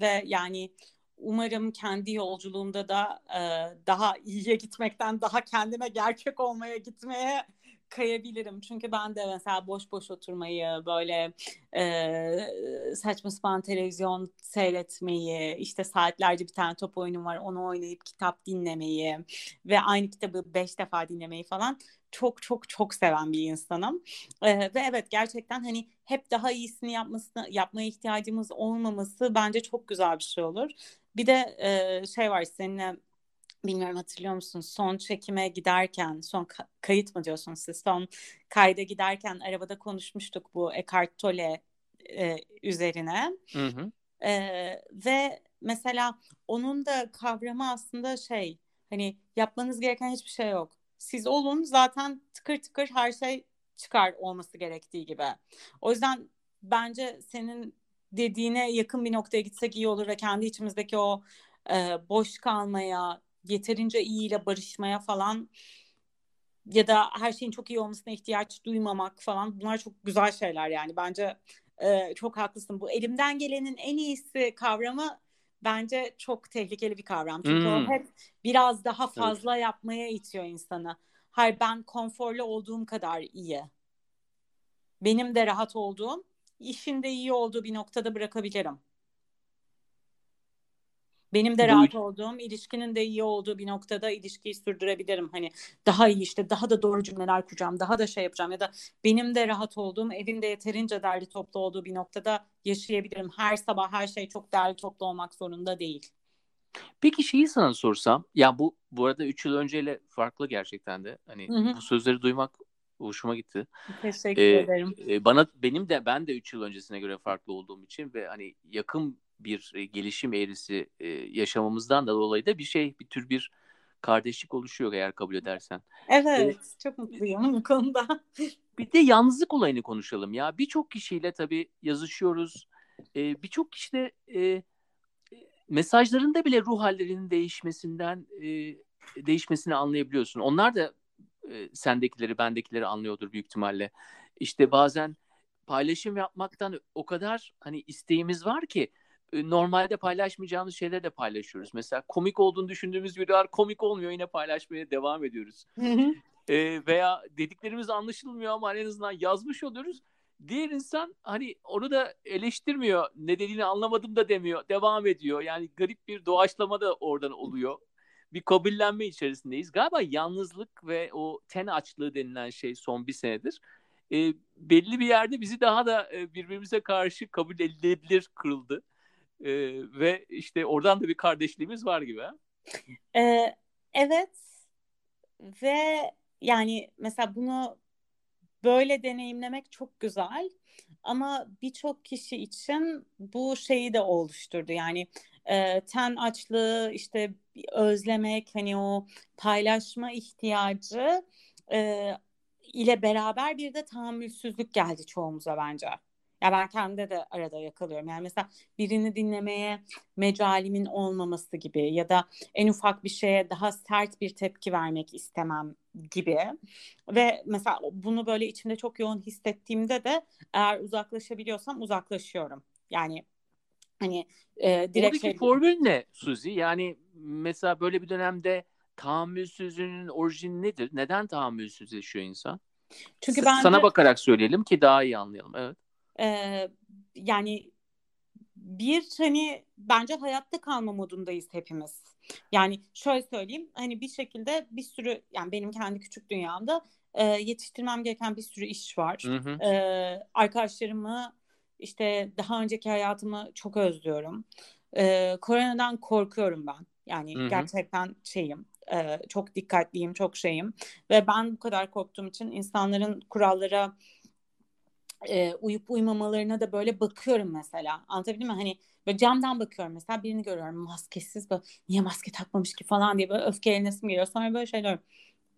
ve yani umarım kendi yolculuğumda da e, daha iyiye gitmekten daha kendime gerçek olmaya gitmeye kayabilirim. Çünkü ben de mesela boş boş oturmayı, böyle e, saçma sapan televizyon seyretmeyi, işte saatlerce bir tane top oyunum var onu oynayıp kitap dinlemeyi ve aynı kitabı beş defa dinlemeyi falan çok çok çok seven bir insanım. Ee, ve evet gerçekten hani hep daha iyisini yapmasını yapmaya ihtiyacımız olmaması bence çok güzel bir şey olur. Bir de e, şey var seninle bilmiyorum hatırlıyor musun son çekime giderken son kayıt mı diyorsunuz siz son kayda giderken arabada konuşmuştuk bu Eckhart Tolle e, üzerine. Hı hı. E, ve mesela onun da kavramı aslında şey hani yapmanız gereken hiçbir şey yok. Siz olun zaten tıkır tıkır her şey çıkar olması gerektiği gibi. O yüzden bence senin dediğine yakın bir noktaya gitsek iyi olur ve kendi içimizdeki o e, boş kalmaya, yeterince iyiyle barışmaya falan ya da her şeyin çok iyi olmasına ihtiyaç duymamak falan bunlar çok güzel şeyler yani bence e, çok haklısın. Bu elimden gelenin en iyisi kavramı bence çok tehlikeli bir kavram. Çünkü hmm. o hep biraz daha fazla evet. yapmaya itiyor insanı. Hayır ben konforlu olduğum kadar iyi. Benim de rahat olduğum, işinde iyi olduğu bir noktada bırakabilirim. Benim de rahat olduğum, ilişkinin de iyi olduğu bir noktada ilişkiyi sürdürebilirim. Hani daha iyi işte daha da doğru cümleler kuracağım, daha da şey yapacağım ya da benim de rahat olduğum, evimde yeterince derli toplu olduğu bir noktada yaşayabilirim. Her sabah her şey çok derli toplu olmak zorunda değil. Peki şeyi sana sorsam, ya bu bu arada 3 yıl önceyle farklı gerçekten de. Hani hı hı. bu sözleri duymak hoşuma gitti. Teşekkür ee, ederim. E, bana benim de ben de 3 yıl öncesine göre farklı olduğum için ve hani yakın bir e, gelişim eğrisi e, yaşamamızdan da dolayı da bir şey bir tür bir kardeşlik oluşuyor eğer kabul edersen. Evet, ee, çok mutluyum bu konuda. [laughs] Bir de yalnızlık olayını konuşalım ya. Birçok kişiyle tabii yazışıyoruz. Ee, Birçok kişide e, mesajlarında bile ruh hallerinin değişmesinden e, değişmesini anlayabiliyorsun. Onlar da e, sendekileri, bendekileri anlıyordur büyük ihtimalle. İşte bazen paylaşım yapmaktan o kadar hani isteğimiz var ki normalde paylaşmayacağımız şeyleri de paylaşıyoruz. Mesela komik olduğunu düşündüğümüz videolar komik olmuyor yine paylaşmaya devam ediyoruz. e, veya dediklerimiz anlaşılmıyor ama en azından yazmış oluyoruz. Diğer insan hani onu da eleştirmiyor. Ne dediğini anlamadım da demiyor. Devam ediyor. Yani garip bir doğaçlama da oradan oluyor. Bir kabullenme içerisindeyiz. Galiba yalnızlık ve o ten açlığı denilen şey son bir senedir e, belli bir yerde bizi daha da e, birbirimize karşı kabul edilebilir kırıldı. E, ve işte oradan da bir kardeşliğimiz var gibi. Ee, evet ve yani mesela bunu böyle deneyimlemek çok güzel ama birçok kişi için bu şeyi de oluşturdu yani e, ten açlığı işte özlemek hani o paylaşma ihtiyacı e, ile beraber bir de tahammülsüzlük geldi çoğumuza bence. Ya ben kendimde de arada yakalıyorum. Yani mesela birini dinlemeye mecalimin olmaması gibi ya da en ufak bir şeye daha sert bir tepki vermek istemem gibi. Ve mesela bunu böyle içimde çok yoğun hissettiğimde de eğer uzaklaşabiliyorsam uzaklaşıyorum. Yani hani e, direkt Oradaki şey... formül ne Suzi? Yani mesela böyle bir dönemde tahammülsüzlüğün orijini nedir? Neden tahammülsüzleşiyor insan? Çünkü ben sana bakarak söyleyelim ki daha iyi anlayalım. Evet. Ee, yani bir hani bence hayatta kalma modundayız hepimiz. Yani şöyle söyleyeyim hani bir şekilde bir sürü yani benim kendi küçük dünyamda e, yetiştirmem gereken bir sürü iş var. Hı hı. E, arkadaşlarımı işte daha önceki hayatımı çok özlüyorum. E, koronadan korkuyorum ben. Yani hı hı. gerçekten şeyim e, çok dikkatliyim, çok şeyim ve ben bu kadar korktuğum için insanların kurallara e, uyup uymamalarına da böyle bakıyorum mesela. Anlatabildim mi? Hani böyle camdan bakıyorum mesela birini görüyorum maskesiz böyle niye maske takmamış ki falan diye böyle öfkelenesim geliyor. Sonra böyle şey diyorum.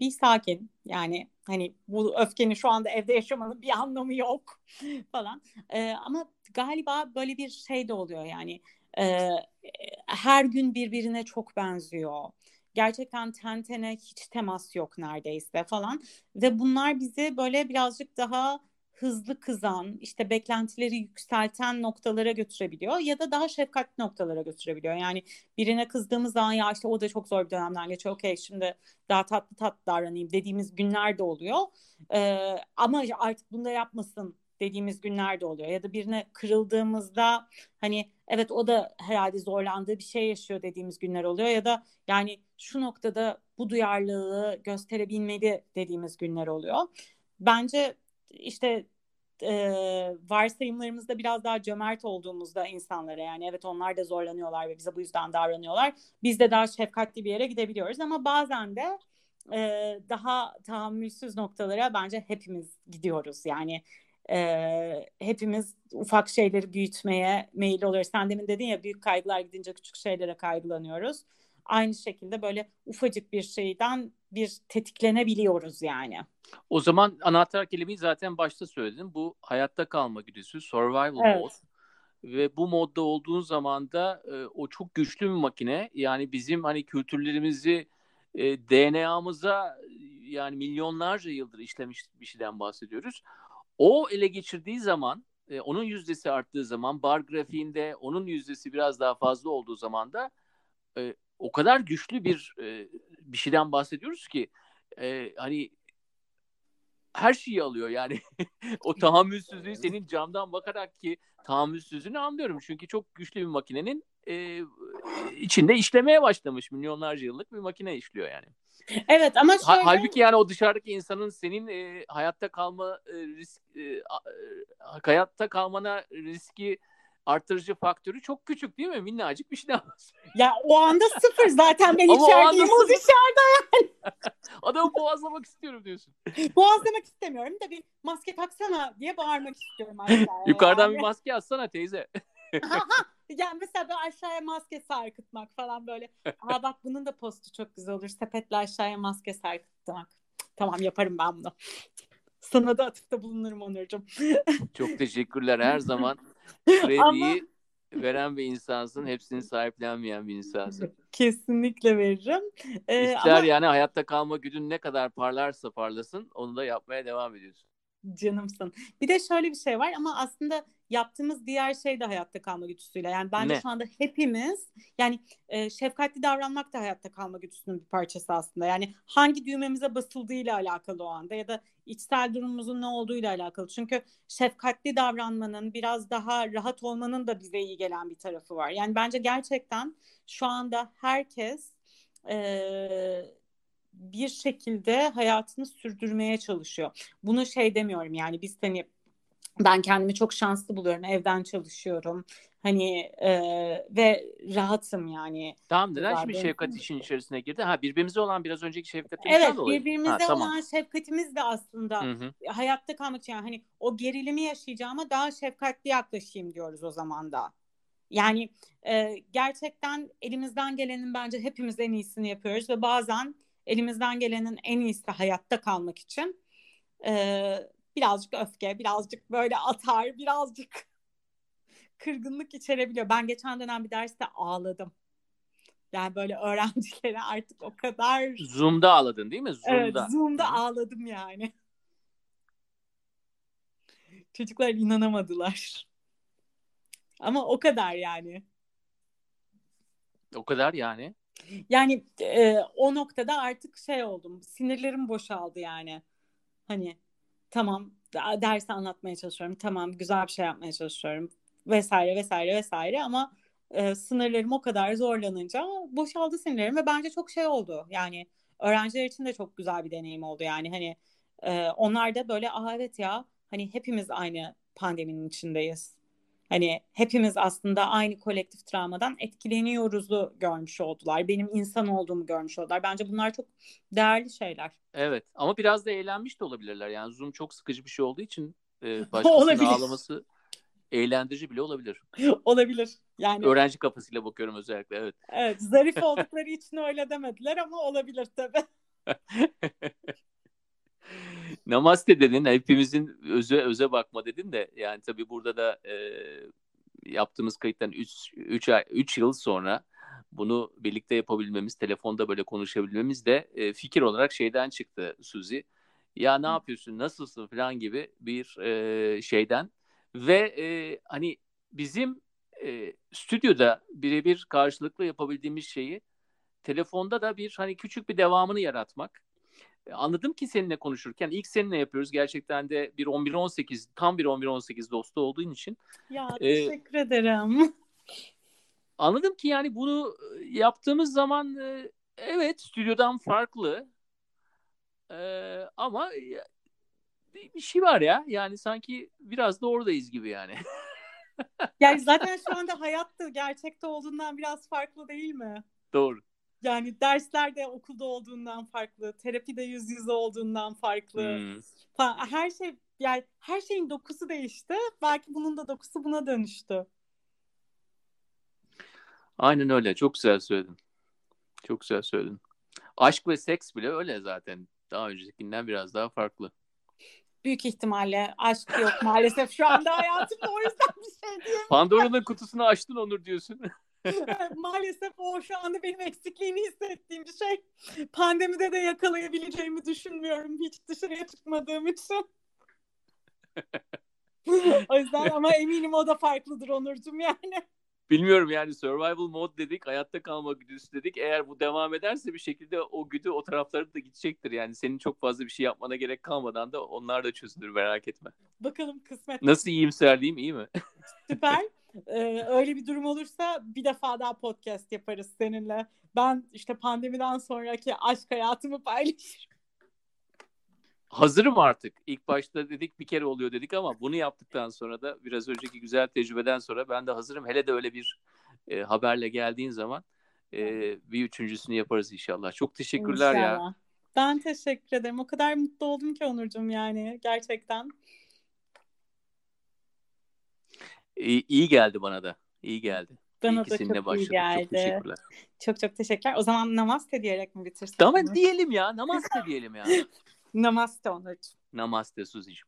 Bir sakin yani hani bu öfkenin şu anda evde yaşamanın bir anlamı yok [laughs] falan. E, ama galiba böyle bir şey de oluyor yani e, her gün birbirine çok benziyor gerçekten ten tene hiç temas yok neredeyse falan ve bunlar bizi böyle birazcık daha hızlı kızan, işte beklentileri yükselten noktalara götürebiliyor ya da daha şefkatli noktalara götürebiliyor. Yani birine kızdığımız zaman ya işte o da çok zor bir dönemden geçiyor. Okey şimdi daha tatlı tatlı davranayım dediğimiz günler de oluyor. Ee, ama artık bunu da yapmasın dediğimiz günler de oluyor. Ya da birine kırıldığımızda hani evet o da herhalde zorlandığı bir şey yaşıyor dediğimiz günler oluyor. Ya da yani şu noktada bu duyarlılığı gösterebilmeli dediğimiz günler oluyor. Bence işte e, varsayımlarımızda biraz daha cömert olduğumuzda insanlara yani evet onlar da zorlanıyorlar ve bize bu yüzden davranıyorlar. Biz de daha şefkatli bir yere gidebiliyoruz ama bazen de e, daha tahammülsüz noktalara bence hepimiz gidiyoruz. Yani e, hepimiz ufak şeyleri büyütmeye meyil oluyoruz. Sen demin dedin ya büyük kaygılar gidince küçük şeylere kaygılanıyoruz. Aynı şekilde böyle ufacık bir şeyden bir tetiklenebiliyoruz yani. O zaman anahtar kelimeyi zaten başta söyledim. Bu hayatta kalma güdüsü, survival evet. mode. Ve bu modda olduğun zaman da e, o çok güçlü bir makine. Yani bizim hani kültürlerimizi e, DNA'mıza yani milyonlarca yıldır işlemiş bir şeyden bahsediyoruz. O ele geçirdiği zaman, e, onun yüzdesi arttığı zaman, bar grafiğinde onun yüzdesi biraz daha fazla olduğu zaman da e, o kadar güçlü bir e, bir şeyden bahsediyoruz ki e, hani her şeyi alıyor yani. [laughs] o tahammülsüzlüğü senin camdan bakarak ki tahammülsüzlüğünü anlıyorum. Çünkü çok güçlü bir makinenin e, içinde işlemeye başlamış milyonlarca yıllık bir makine işliyor yani. Evet ama şöyle... Ha, halbuki yani o dışarıdaki insanın senin e, hayatta kalma e, risk e, hayatta kalmana riski artırıcı faktörü çok küçük değil mi? Minnacık bir şeyden Ya o anda sıfır zaten ben içerideyim o dışarıda yani. [laughs] Adamı boğazlamak istiyorum diyorsun. Boğazlamak istemiyorum da bir maske taksana diye bağırmak istiyorum aşağıya. [laughs] Yukarıdan yani. bir maske atsana teyze. yani mesela böyle aşağıya maske sarkıtmak falan böyle. [laughs] Aa bak bunun da postu çok güzel olur. Sepetle aşağıya maske sarkıtmak. Tamam yaparım ben bunu. Sana da atıfta bulunurum Onurcuğum. çok teşekkürler her zaman. Krediyi veren bir insansın. Hepsini sahiplenmeyen bir insansın. Kesinlikle veririm. Ee, İster ama... yani hayatta kalma güdün ne kadar parlarsa parlasın onu da yapmaya devam ediyorsun. Canımsın. Bir de şöyle bir şey var ama aslında yaptığımız diğer şey de hayatta kalma güdüsüyle. Yani bence ne? şu anda hepimiz yani e, şefkatli davranmak da hayatta kalma güdüsünün bir parçası aslında. Yani hangi düğmemize basıldığıyla alakalı o anda ya da içsel durumumuzun ne olduğuyla alakalı. Çünkü şefkatli davranmanın biraz daha rahat olmanın da bize iyi gelen bir tarafı var. Yani bence gerçekten şu anda herkes e, bir şekilde hayatını sürdürmeye çalışıyor. Bunu şey demiyorum yani biz hani ben kendimi çok şanslı buluyorum. Evden çalışıyorum. Hani e, ve rahatım yani. Tamam neden şimdi şefkat işin içerisine girdi? Ha birbirimize olan biraz önceki şefkatimizden evet, dolayı. Evet birbirimize ha, tamam. olan şefkatimiz de aslında hı hı. hayatta kalmak için yani hani o gerilimi yaşayacağıma daha şefkatli yaklaşayım diyoruz o zaman da. Yani e, gerçekten elimizden gelenin bence hepimiz en iyisini yapıyoruz ve bazen elimizden gelenin en iyisi hayatta kalmak için e, birazcık öfke, birazcık böyle atar, birazcık [laughs] kırgınlık içerebiliyor. Ben geçen dönem bir derste ağladım. Yani böyle öğrencilere artık o kadar... Zoom'da ağladın değil mi? Zoom'da. Evet, Zoom'da Hı. ağladım yani. Çocuklar inanamadılar. Ama o kadar yani. O kadar yani. Yani e, o noktada artık şey oldum. Sinirlerim boşaldı yani. Hani tamam dersi anlatmaya çalışıyorum. Tamam güzel bir şey yapmaya çalışıyorum vesaire vesaire vesaire ama e, sınırlarım o kadar zorlanınca boşaldı sinirlerim ve bence çok şey oldu. Yani öğrenciler için de çok güzel bir deneyim oldu. Yani hani e, onlar da böyle aa evet ya hani hepimiz aynı pandeminin içindeyiz. Hani hepimiz aslında aynı kolektif travmadan etkileniyoruzu görmüş oldular. Benim insan olduğumu görmüş oldular. Bence bunlar çok değerli şeyler. Evet ama biraz da eğlenmiş de olabilirler. Yani Zoom çok sıkıcı bir şey olduğu için e, [laughs] başkasının ağlaması eğlendirici bile olabilir. [laughs] olabilir. Yani öğrenci kafasıyla bakıyorum özellikle evet. Evet, zarif oldukları için öyle demediler ama olabilir tabii. [laughs] Namaste dedin. Hepimizin öze öze bakma dedin de yani tabii burada da e, yaptığımız kayıttan 3 3 ay 3 yıl sonra bunu birlikte yapabilmemiz, telefonda böyle konuşabilmemiz de e, fikir olarak şeyden çıktı Suzi. Ya ne yapıyorsun, nasılsın falan gibi bir e, şeyden ve e, hani bizim e, stüdyoda birebir karşılıklı yapabildiğimiz şeyi telefonda da bir hani küçük bir devamını yaratmak anladım ki seninle konuşurken ilk seninle yapıyoruz gerçekten de bir 11-18 tam bir 11-18 dostu olduğun için. Ya teşekkür e, ederim. Anladım ki yani bunu e, yaptığımız zaman e, evet stüdyodan farklı e, ama bir, bir şey var ya yani sanki biraz da oradayız gibi yani. yani zaten şu anda hayatta gerçekte olduğundan biraz farklı değil mi? Doğru. Yani derslerde okulda olduğundan farklı, terapide yüz yüze olduğundan farklı. Hmm. Her şey yani her şeyin dokusu değişti. Belki bunun da dokusu buna dönüştü. Aynen öyle. Çok güzel söyledin. Çok güzel söyledin. Aşk ve seks bile öyle zaten. Daha öncekinden biraz daha farklı. Büyük ihtimalle aşk yok maalesef şu anda hayatımda o yüzden bir şey diyemem. Pandora'nın kutusunu açtın Onur diyorsun. [laughs] maalesef o şu anda benim eksikliğini hissettiğim bir şey. Pandemide de yakalayabileceğimi düşünmüyorum hiç dışarıya çıkmadığım için. [laughs] o yüzden ama eminim o da farklıdır Onurcuğum yani. Bilmiyorum yani survival mode dedik, hayatta kalma güdüsü dedik. Eğer bu devam ederse bir şekilde o güdü o taraflara da gidecektir. Yani senin çok fazla bir şey yapmana gerek kalmadan da onlar da çözülür merak etme. Bakalım kısmet. Nasıl iyimserliğim iyi mi? Süper. Ee, öyle bir durum olursa bir defa daha podcast yaparız seninle. Ben işte pandemiden sonraki aşk hayatımı paylaşırım. Hazırım artık. İlk başta dedik bir kere oluyor dedik ama bunu yaptıktan sonra da biraz önceki güzel tecrübeden sonra ben de hazırım. Hele de öyle bir e, haberle geldiğin zaman e, bir üçüncüsünü yaparız inşallah. Çok teşekkürler inşallah. ya. Ben teşekkür ederim. O kadar mutlu oldum ki Onurcuğum yani gerçekten. İyi, iyi geldi bana da. İyi geldi. Bana da çok başladık. iyi geldi. Çok teşekkürler. Çok çok teşekkürler. O zaman namaste diyerek mi bitirsek? Tamam diyelim ya. Namaste diyelim ya. [laughs] Namaste Onurcuğum. Namaste Suzi'cim.